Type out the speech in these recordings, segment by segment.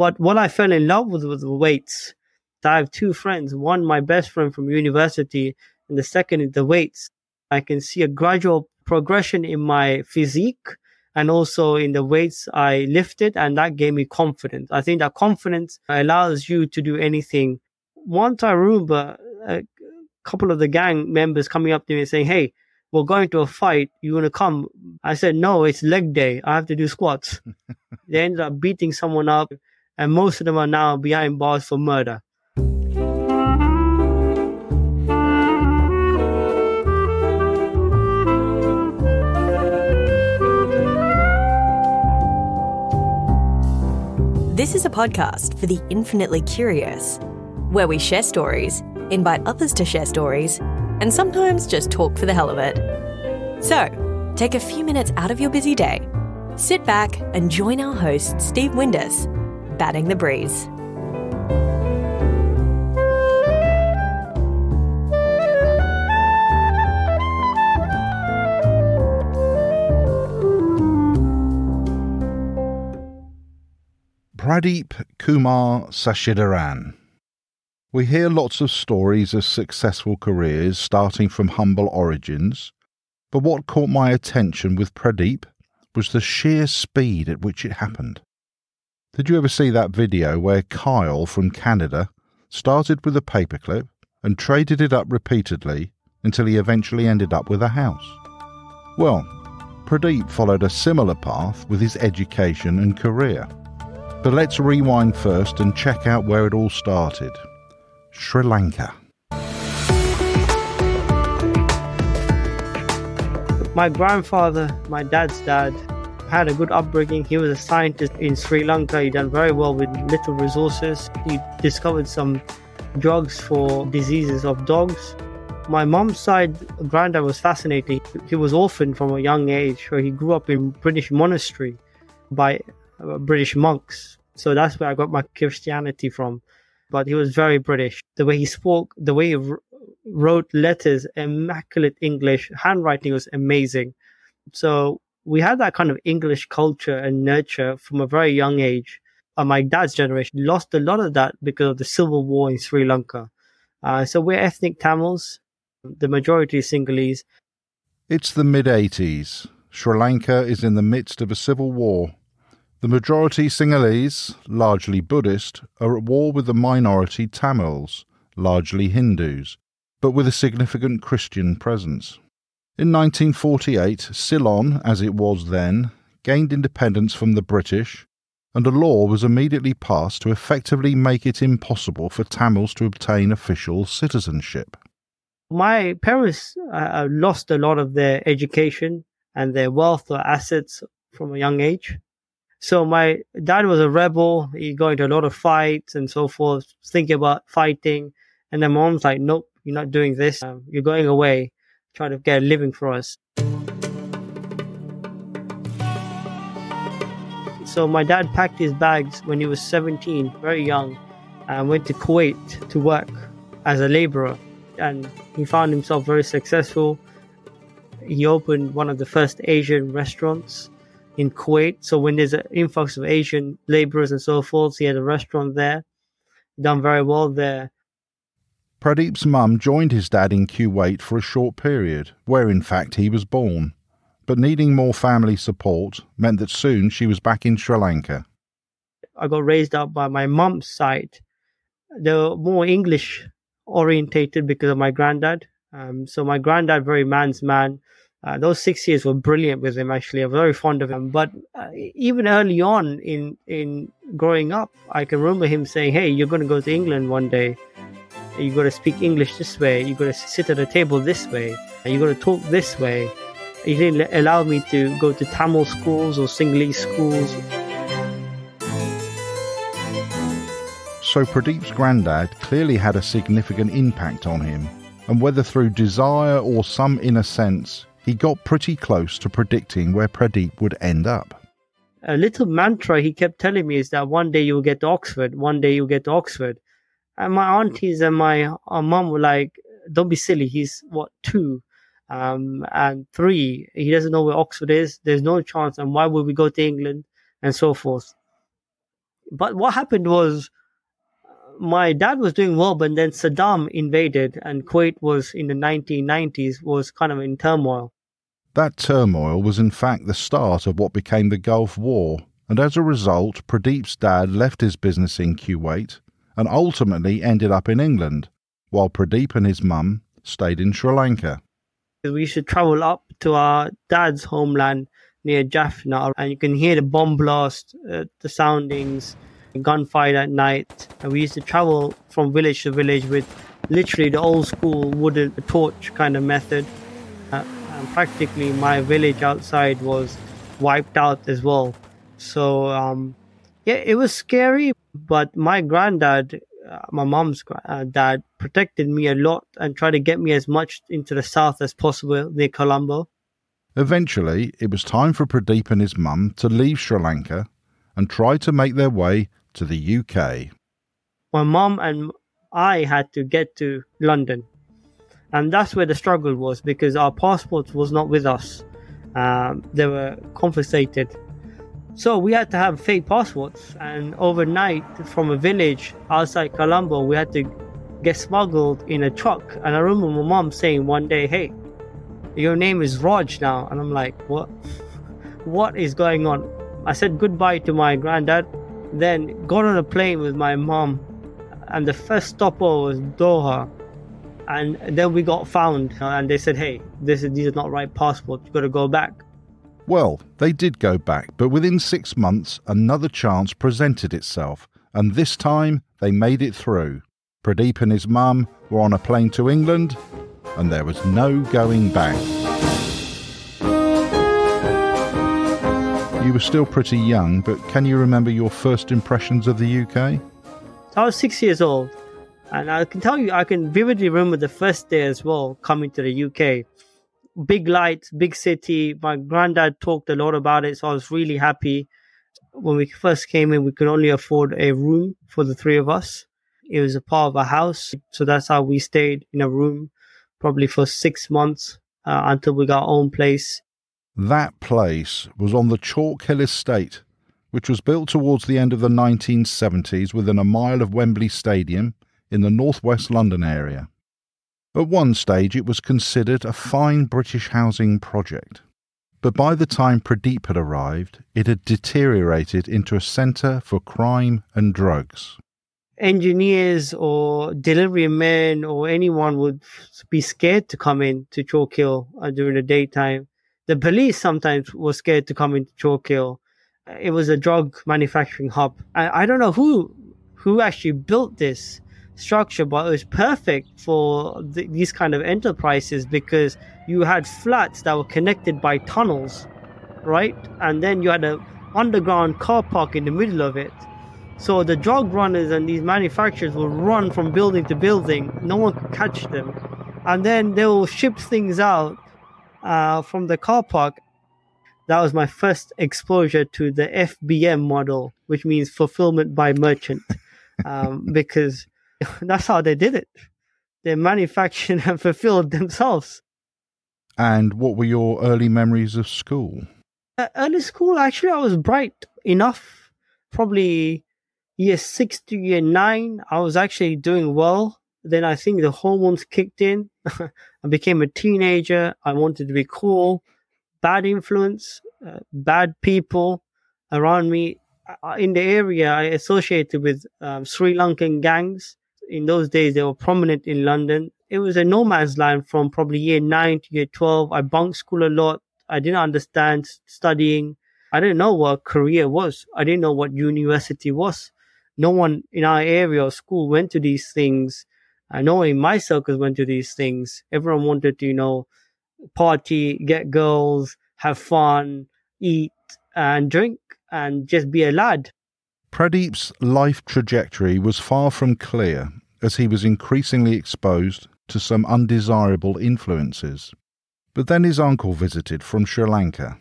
But what I fell in love with was the weights. I have two friends, one my best friend from university, and the second is the weights. I can see a gradual progression in my physique and also in the weights I lifted, and that gave me confidence. I think that confidence allows you to do anything. Once I remember a couple of the gang members coming up to me and saying, Hey, we're going to a fight. You want to come? I said, No, it's leg day. I have to do squats. they ended up beating someone up, and most of them are now behind bars for murder. This is a podcast for the infinitely curious, where we share stories, invite others to share stories, and sometimes just talk for the hell of it. So, take a few minutes out of your busy day, sit back, and join our host, Steve Windus, batting the breeze. Pradeep Kumar Sachitharan. We hear lots of stories of successful careers starting from humble origins, but what caught my attention with Pradeep was the sheer speed at which it happened. Did you ever see that video where Kyle from Canada started with a paperclip and traded it up repeatedly until he eventually ended up with a house? Well, Pradeep followed a similar path with his education and career. But let's rewind first and check out where it all started Sri Lanka. My grandfather, my dad's dad, had a good upbringing. He was a scientist in Sri Lanka. He done very well with little resources. He discovered some drugs for diseases of dogs. My mom's side, granddad was fascinating. He was orphaned from a young age, where he grew up in British monastery by uh, British monks. So that's where I got my Christianity from. But he was very British. The way he spoke, the way he wrote letters, immaculate English, handwriting was amazing. So we had that kind of English culture and nurture from a very young age. Uh, my dad's generation lost a lot of that because of the civil war in Sri Lanka. Uh, so we're ethnic Tamils. The majority is Sinhalese. It's the mid 80s. Sri Lanka is in the midst of a civil war the majority Sinhalese, largely Buddhist, are at war with the minority Tamils, largely Hindus, but with a significant Christian presence. In 1948, Ceylon, as it was then, gained independence from the British, and a law was immediately passed to effectively make it impossible for Tamils to obtain official citizenship. My parents uh, lost a lot of their education and their wealth or assets from a young age. So my dad was a rebel. He got into a lot of fights and so forth, thinking about fighting. And then mom's like, nope, you're not doing this. Um, you're going away, trying to get a living for us. So my dad packed his bags when he was 17, very young, and went to Kuwait to work as a laborer. And he found himself very successful. He opened one of the first Asian restaurants in Kuwait. So when there's an influx of Asian laborers and so forth, he had a restaurant there, done very well there. Pradeep's mum joined his dad in Kuwait for a short period, where in fact he was born. But needing more family support meant that soon she was back in Sri Lanka. I got raised up by my mum's side. They were more English orientated because of my granddad. Um, so my granddad, very man's man, uh, those six years were brilliant with him. Actually, I'm very fond of him. But uh, even early on in in growing up, I can remember him saying, "Hey, you're going to go to England one day. You got to speak English this way. You got to sit at a table this way. And you got to talk this way." He didn't allow me to go to Tamil schools or Sinhalese schools. So Pradeep's granddad clearly had a significant impact on him, and whether through desire or some inner sense, he got pretty close to predicting where Pradeep would end up. A little mantra he kept telling me is that one day you'll get to Oxford, one day you'll get to Oxford. And my aunties and my uh, mom were like, don't be silly, he's what, two? Um, and three, he doesn't know where Oxford is. There's no chance. And why would we go to England? And so forth. But what happened was my dad was doing well, but then Saddam invaded and Kuwait was in the 1990s was kind of in turmoil. That turmoil was in fact the start of what became the Gulf War, and as a result, Pradeep's dad left his business in Kuwait and ultimately ended up in England, while Pradeep and his mum stayed in Sri Lanka. We used to travel up to our dad's homeland near Jaffna, and you can hear the bomb blast, uh, the soundings, gunfire at night. And we used to travel from village to village with literally the old school wooden torch kind of method. Uh, and practically my village outside was wiped out as well. So, um, yeah, it was scary, but my granddad, uh, my mom's uh, dad, protected me a lot and tried to get me as much into the south as possible near Colombo. Eventually, it was time for Pradeep and his mum to leave Sri Lanka and try to make their way to the UK. My mum and I had to get to London. And that's where the struggle was because our passports was not with us. Um, they were confiscated. So we had to have fake passports. And overnight, from a village outside Colombo, we had to get smuggled in a truck. And I remember my mom saying one day, Hey, your name is Raj now. And I'm like, What? what is going on? I said goodbye to my granddad then got on a plane with my mom, and the first stopover was Doha. And then we got found, and they said, "Hey, this is these are not right passports. You got to go back." Well, they did go back, but within six months, another chance presented itself, and this time they made it through. Pradeep and his mum were on a plane to England, and there was no going back. You were still pretty young, but can you remember your first impressions of the UK? I was six years old, and I can tell you, I can vividly remember the first day as well coming to the UK. Big lights, big city. My granddad talked a lot about it, so I was really happy. When we first came in, we could only afford a room for the three of us. It was a part of a house, so that's how we stayed in a room, probably for six months uh, until we got our own place. That place was on the Chalk Hill Estate, which was built towards the end of the 1970s within a mile of Wembley Stadium in the northwest London area. At one stage, it was considered a fine British housing project. But by the time Pradeep had arrived, it had deteriorated into a centre for crime and drugs. Engineers or delivery men or anyone would be scared to come in to Chalk Hill uh, during the daytime the police sometimes were scared to come into Chalk Hill. It was a drug manufacturing hub. I, I don't know who who actually built this structure, but it was perfect for the, these kind of enterprises because you had flats that were connected by tunnels, right? And then you had an underground car park in the middle of it. So the drug runners and these manufacturers will run from building to building. No one could catch them. And then they will ship things out uh, from the car park, that was my first exposure to the FBM model, which means fulfillment by merchant, um, because that's how they did it. They manufactured and fulfilled themselves. And what were your early memories of school? Uh, early school, actually, I was bright enough. Probably year six to year nine, I was actually doing well. Then I think the hormones kicked in. I became a teenager. I wanted to be cool. Bad influence, uh, bad people around me. In the area, I associated with um, Sri Lankan gangs. In those days, they were prominent in London. It was a no man's land from probably year 9 to year 12. I bunked school a lot. I didn't understand studying. I didn't know what career was. I didn't know what university was. No one in our area or school went to these things. I know in my circles went to these things. Everyone wanted to, you know, party, get girls, have fun, eat and drink and just be a lad. Pradeep's life trajectory was far from clear as he was increasingly exposed to some undesirable influences. But then his uncle visited from Sri Lanka.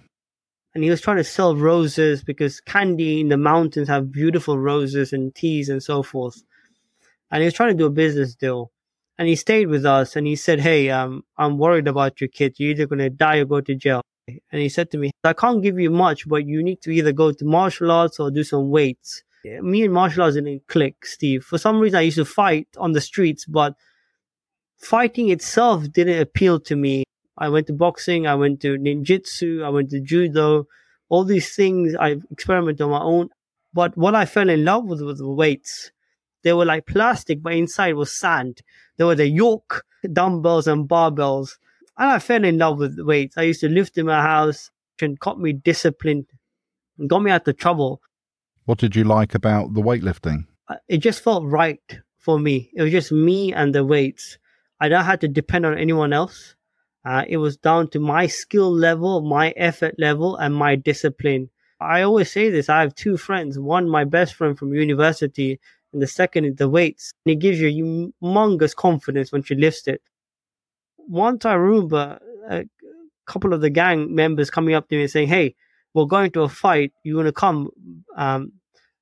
And he was trying to sell roses because Kandy in the mountains have beautiful roses and teas and so forth and he was trying to do a business deal. And he stayed with us and he said, Hey, um, I'm worried about your kid. You're either going to die or go to jail. And he said to me, I can't give you much, but you need to either go to martial arts or do some weights. Me and martial arts didn't click, Steve. For some reason, I used to fight on the streets, but fighting itself didn't appeal to me. I went to boxing, I went to ninjutsu, I went to judo, all these things I experimented on my own. But what I fell in love with was the weights. They were like plastic, but inside was sand. There were the York dumbbells and barbells. And I fell in love with weights. I used to lift in my house and got me disciplined and got me out of trouble. What did you like about the weightlifting? Uh, it just felt right for me. It was just me and the weights. I don't have to depend on anyone else. Uh, it was down to my skill level, my effort level, and my discipline. I always say this. I have two friends. One, my best friend from university, and the second is the weights. And it gives you humongous confidence when you lift it. Once I remember a couple of the gang members coming up to me and saying, "Hey, we're going to a fight. You want to come?" Um,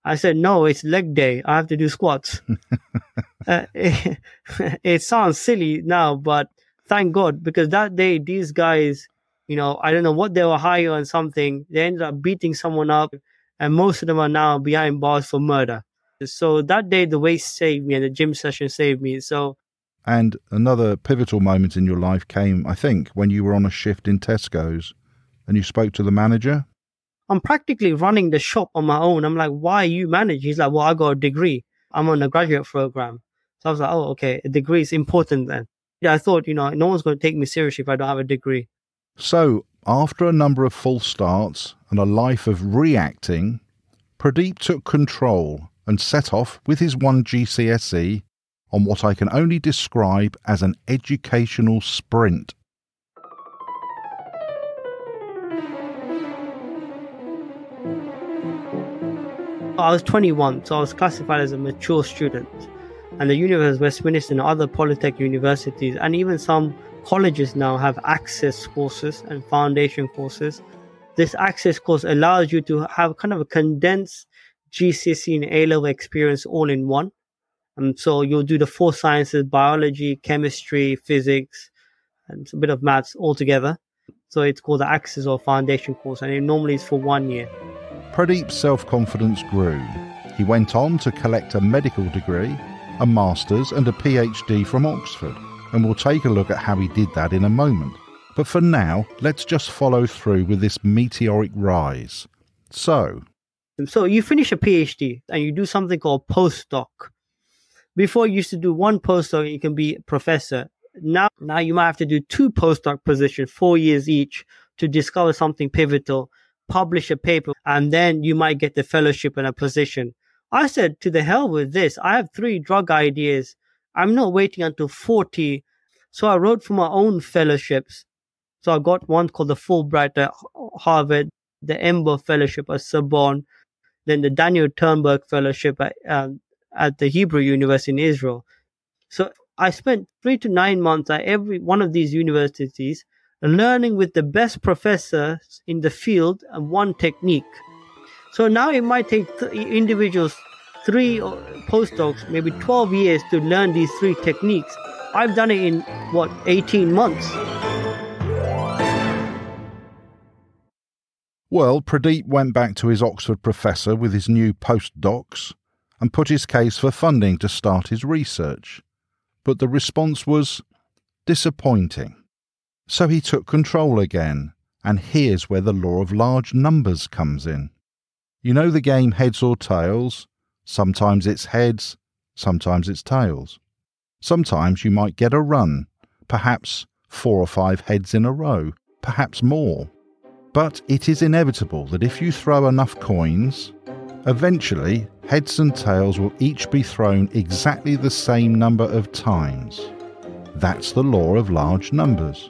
I said, "No, it's leg day. I have to do squats." uh, it, it sounds silly now, but thank God because that day these guys, you know, I don't know what they were high on something. They ended up beating someone up, and most of them are now behind bars for murder. So that day, the weight saved me, and the gym session saved me. So. And another pivotal moment in your life came, I think, when you were on a shift in Tesco's and you spoke to the manager. I'm practically running the shop on my own. I'm like, why you manage? He's like, well, I got a degree. I'm on a graduate program. So I was like, oh, okay, a degree is important then. Yeah, I thought, you know, no one's going to take me seriously if I don't have a degree. So, after a number of false starts and a life of reacting, Pradeep took control and set off with his one GCSE on what I can only describe as an educational sprint. I was 21, so I was classified as a mature student and the University of Westminster and other polytech universities and even some colleges now have access courses and foundation courses. This access course allows you to have kind of a condensed GCSE and A level experience all in one. And so you'll do the four sciences biology, chemistry, physics, and a bit of maths all together. So it's called the Access or Foundation course, and it normally is for one year. Pradeep's self confidence grew. He went on to collect a medical degree a master's, and a PhD from Oxford, and we'll take a look at how he did that in a moment. But for now, let's just follow through with this meteoric rise. So, so you finish a PhD and you do something called postdoc. Before you used to do one postdoc, you can be a professor. Now, now you might have to do two postdoc positions, four years each, to discover something pivotal, publish a paper, and then you might get the fellowship and a position. I said, to the hell with this. I have three drug ideas. I'm not waiting until 40. So I wrote for my own fellowships. So I got one called the Fulbright at Harvard, the EMBO Fellowship at Sorbonne, then the Daniel Turnberg Fellowship at, um, at the Hebrew University in Israel. So I spent three to nine months at every one of these universities learning with the best professors in the field and one technique. So now it might take th- individuals three postdocs, maybe 12 years to learn these three techniques. I've done it in what, 18 months. Well, Pradeep went back to his Oxford professor with his new postdocs and put his case for funding to start his research. But the response was disappointing. So he took control again, and here's where the law of large numbers comes in. You know the game heads or tails? Sometimes it's heads, sometimes it's tails. Sometimes you might get a run, perhaps four or five heads in a row, perhaps more. But it is inevitable that if you throw enough coins, eventually heads and tails will each be thrown exactly the same number of times. That's the law of large numbers.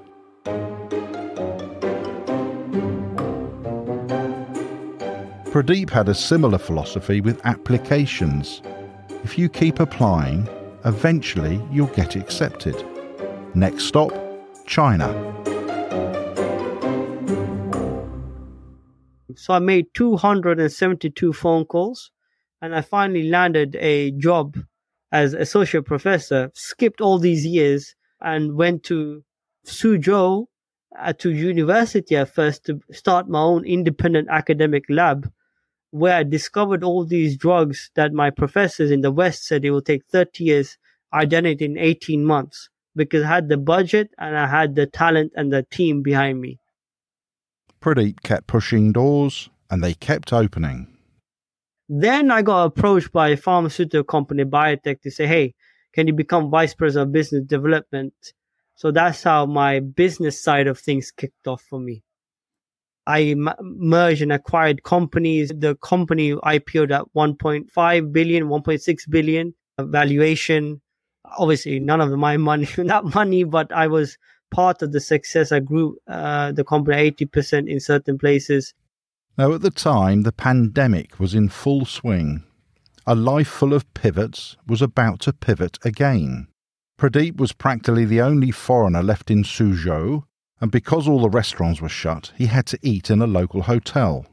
Pradeep had a similar philosophy with applications. If you keep applying, eventually you'll get accepted. Next stop, China. So I made 272 phone calls and I finally landed a job as associate professor, skipped all these years and went to Suzhou uh, to university at first to start my own independent academic lab where I discovered all these drugs that my professors in the West said it will take 30 years. I done it in 18 months because I had the budget and I had the talent and the team behind me. Pradeep kept pushing doors and they kept opening. Then I got approached by a pharmaceutical company, biotech, to say, hey, can you become vice president of business development? So that's how my business side of things kicked off for me. I merged and acquired companies. The company IPO'd at 1.5 billion, 1.6 billion valuation. Obviously, none of my money, not money, but I was part of the success. I grew uh, the company 80% in certain places. Now, at the time, the pandemic was in full swing. A life full of pivots was about to pivot again. Pradeep was practically the only foreigner left in Suzhou, and because all the restaurants were shut, he had to eat in a local hotel.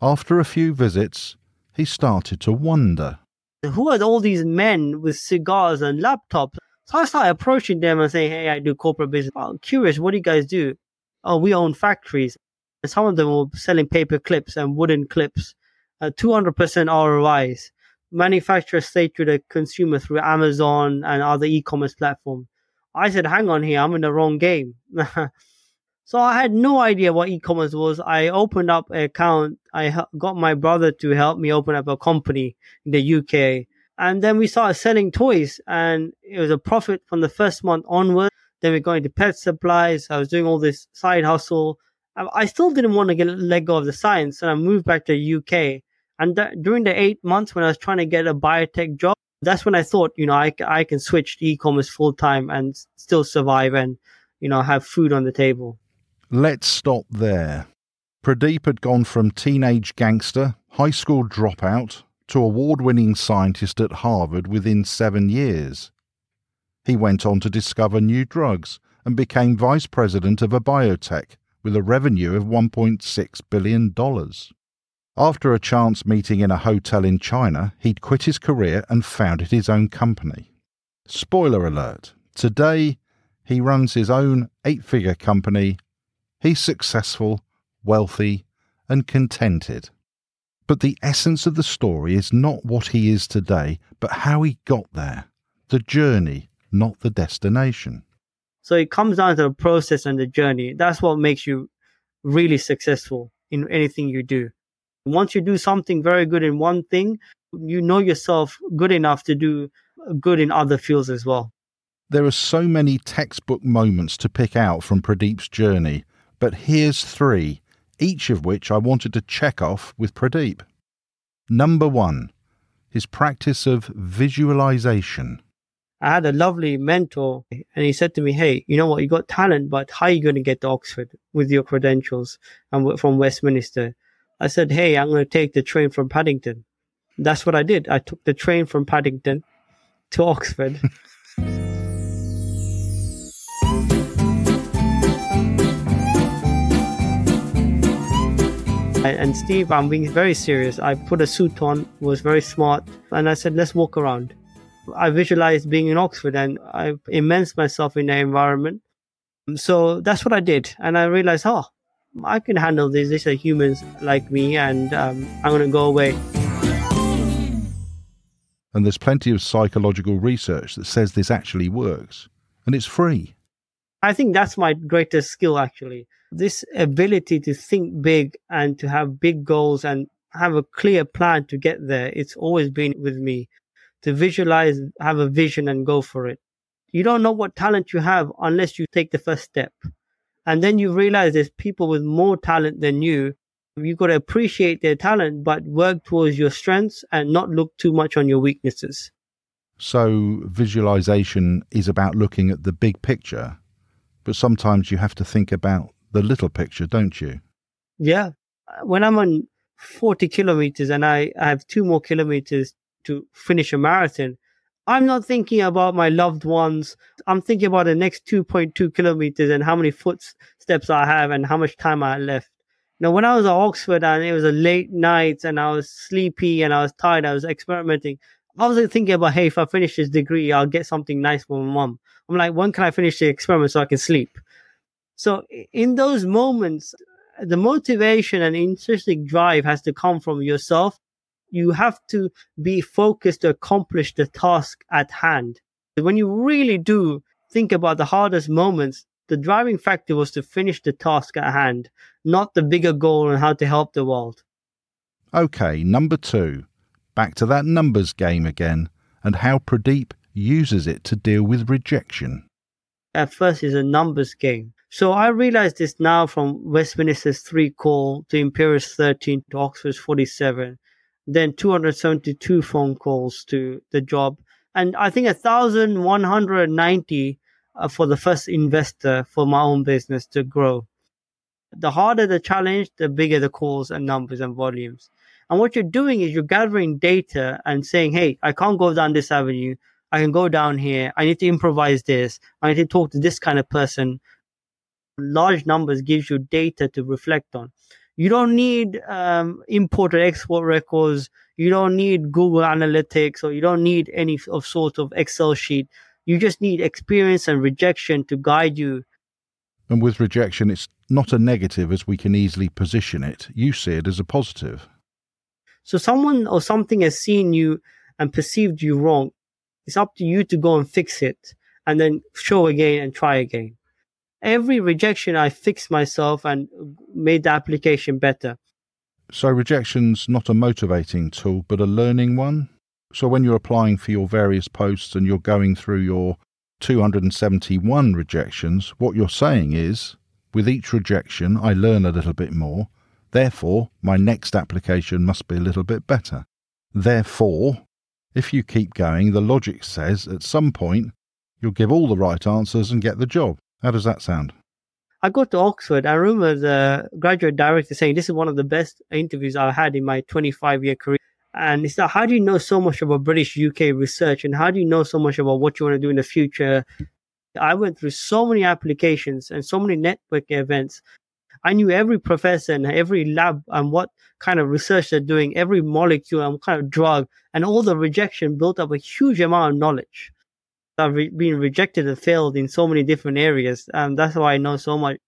After a few visits, he started to wonder. Who are all these men with cigars and laptops? So I started approaching them and saying, Hey, I do corporate business. I'm curious, what do you guys do? Oh, we own factories. Some of them were selling paper clips and wooden clips, uh, 200% ROIs. Manufacturers say to the consumer through Amazon and other e-commerce platforms. I said, hang on here, I'm in the wrong game. so I had no idea what e-commerce was. I opened up an account. I got my brother to help me open up a company in the UK. And then we started selling toys and it was a profit from the first month onward. Then we're going to pet supplies. I was doing all this side hustle. I still didn't want to get let go of the science and I moved back to the UK. And during the eight months when I was trying to get a biotech job, that's when I thought, you know, I, I can switch to e-commerce full time and still survive and, you know, have food on the table. Let's stop there. Pradeep had gone from teenage gangster, high school dropout, to award winning scientist at Harvard within seven years. He went on to discover new drugs and became vice president of a biotech with a revenue of $1.6 billion. After a chance meeting in a hotel in China, he'd quit his career and founded his own company. Spoiler alert today, he runs his own eight figure company. He's successful, wealthy, and contented. But the essence of the story is not what he is today, but how he got there. The journey, not the destination. So it comes down to the process and the journey. That's what makes you really successful in anything you do. Once you do something very good in one thing, you know yourself good enough to do good in other fields as well. There are so many textbook moments to pick out from Pradeep's journey, but here's three, each of which I wanted to check off with Pradeep. Number one, his practice of visualization. I had a lovely mentor and he said to me, Hey, you know what? You got talent, but how are you going to get to Oxford with your credentials and from Westminster? I said, Hey, I'm going to take the train from Paddington. That's what I did. I took the train from Paddington to Oxford. and Steve, I'm being very serious. I put a suit on, was very smart, and I said, let's walk around. I visualized being in Oxford and I immersed myself in the environment. So that's what I did. And I realized, oh, I can handle this. These are humans like me, and um, I'm going to go away. And there's plenty of psychological research that says this actually works, and it's free. I think that's my greatest skill, actually. This ability to think big and to have big goals and have a clear plan to get there. It's always been with me to visualize, have a vision and go for it. You don't know what talent you have unless you take the first step. And then you realize there's people with more talent than you. You've got to appreciate their talent, but work towards your strengths and not look too much on your weaknesses. So, visualization is about looking at the big picture, but sometimes you have to think about the little picture, don't you? Yeah. When I'm on 40 kilometers and I, I have two more kilometers to finish a marathon, I'm not thinking about my loved ones. I'm thinking about the next 2.2 kilometers and how many footsteps I have and how much time I left. Now, when I was at Oxford and it was a late night and I was sleepy and I was tired, I was experimenting. I was thinking about, hey, if I finish this degree, I'll get something nice for my mom. I'm like, when can I finish the experiment so I can sleep? So in those moments, the motivation and intrinsic drive has to come from yourself. You have to be focused to accomplish the task at hand. When you really do think about the hardest moments, the driving factor was to finish the task at hand, not the bigger goal and how to help the world. Okay, number two. Back to that numbers game again, and how Pradeep uses it to deal with rejection. At first, it's a numbers game. So I realized this now from Westminster's 3 call to Imperial's 13 to Oxford's 47, then 272 phone calls to the job, and I think 1,190 uh, for the first investor for my own business to grow. The harder the challenge, the bigger the calls and numbers and volumes. And what you're doing is you're gathering data and saying, hey, I can't go down this avenue. I can go down here. I need to improvise this. I need to talk to this kind of person. Large numbers gives you data to reflect on. You don't need um, import or export records. You don't need Google Analytics or you don't need any of sort of Excel sheet. You just need experience and rejection to guide you. And with rejection, it's not a negative as we can easily position it. You see it as a positive. So someone or something has seen you and perceived you wrong. It's up to you to go and fix it and then show again and try again. Every rejection, I fixed myself and made the application better. So rejection's not a motivating tool, but a learning one? So when you're applying for your various posts and you're going through your 271 rejections, what you're saying is, with each rejection, I learn a little bit more. Therefore, my next application must be a little bit better. Therefore, if you keep going, the logic says at some point you'll give all the right answers and get the job. How does that sound? I got to Oxford. I remember the graduate director saying this is one of the best interviews I've had in my 25 year career. And it's like, how do you know so much about British UK research and how do you know so much about what you want to do in the future? I went through so many applications and so many network events. I knew every professor and every lab and what kind of research they're doing, every molecule and kind of drug, and all the rejection built up a huge amount of knowledge. I've re- been rejected and failed in so many different areas. And that's why I know so much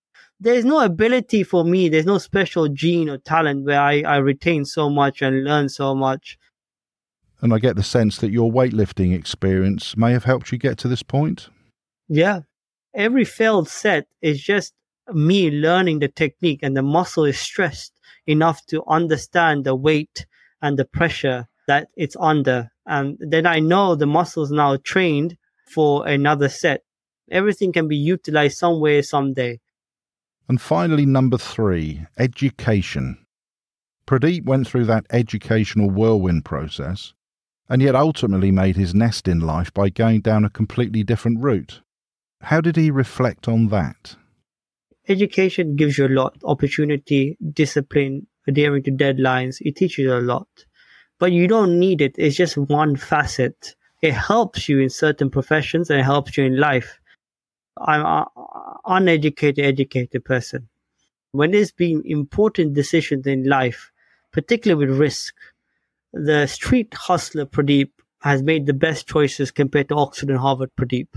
there's no ability for me. There's no special gene or talent where I, I retain so much and learn so much. And I get the sense that your weightlifting experience may have helped you get to this point. Yeah. Every failed set is just me learning the technique, and the muscle is stressed enough to understand the weight and the pressure that it's under. And then I know the muscle's now trained for another set. Everything can be utilized somewhere, someday. And finally, number three, education. Pradeep went through that educational whirlwind process and yet ultimately made his nest in life by going down a completely different route. How did he reflect on that? Education gives you a lot opportunity, discipline, adhering to deadlines. It teaches you a lot. But you don't need it. It's just one facet. It helps you in certain professions and it helps you in life. I'm an uneducated, educated person. When there's been important decisions in life, particularly with risk, the street hustler Pradeep has made the best choices compared to Oxford and Harvard Pradeep.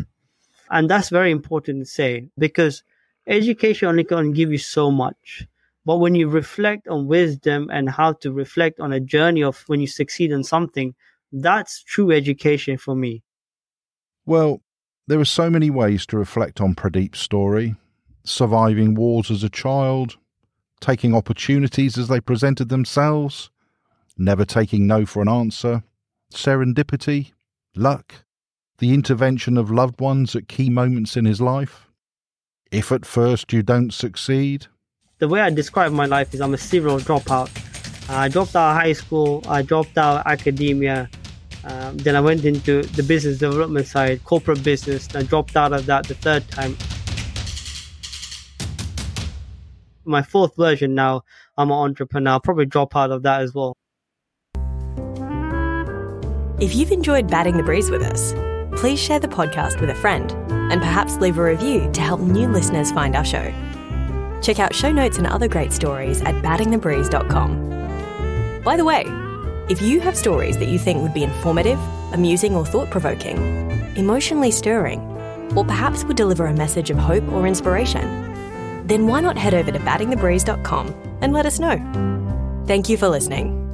And that's very important to say because education only can give you so much. But when you reflect on wisdom and how to reflect on a journey of when you succeed in something, that's true education for me. Well, there are so many ways to reflect on Pradeep's story surviving wars as a child, taking opportunities as they presented themselves, never taking no for an answer, serendipity, luck, the intervention of loved ones at key moments in his life. If at first you don't succeed. The way I describe my life is I'm a serial dropout. I dropped out of high school, I dropped out of academia, um, then I went into the business development side, corporate business. I dropped out of that the third time. My fourth version now, I'm an entrepreneur. I'll probably drop out of that as well. If you've enjoyed Batting the Breeze with us, please share the podcast with a friend and perhaps leave a review to help new listeners find our show. Check out show notes and other great stories at battingthebreeze.com. By the way, if you have stories that you think would be informative, amusing, or thought provoking, emotionally stirring, or perhaps would deliver a message of hope or inspiration, then why not head over to battingthebreeze.com and let us know? Thank you for listening.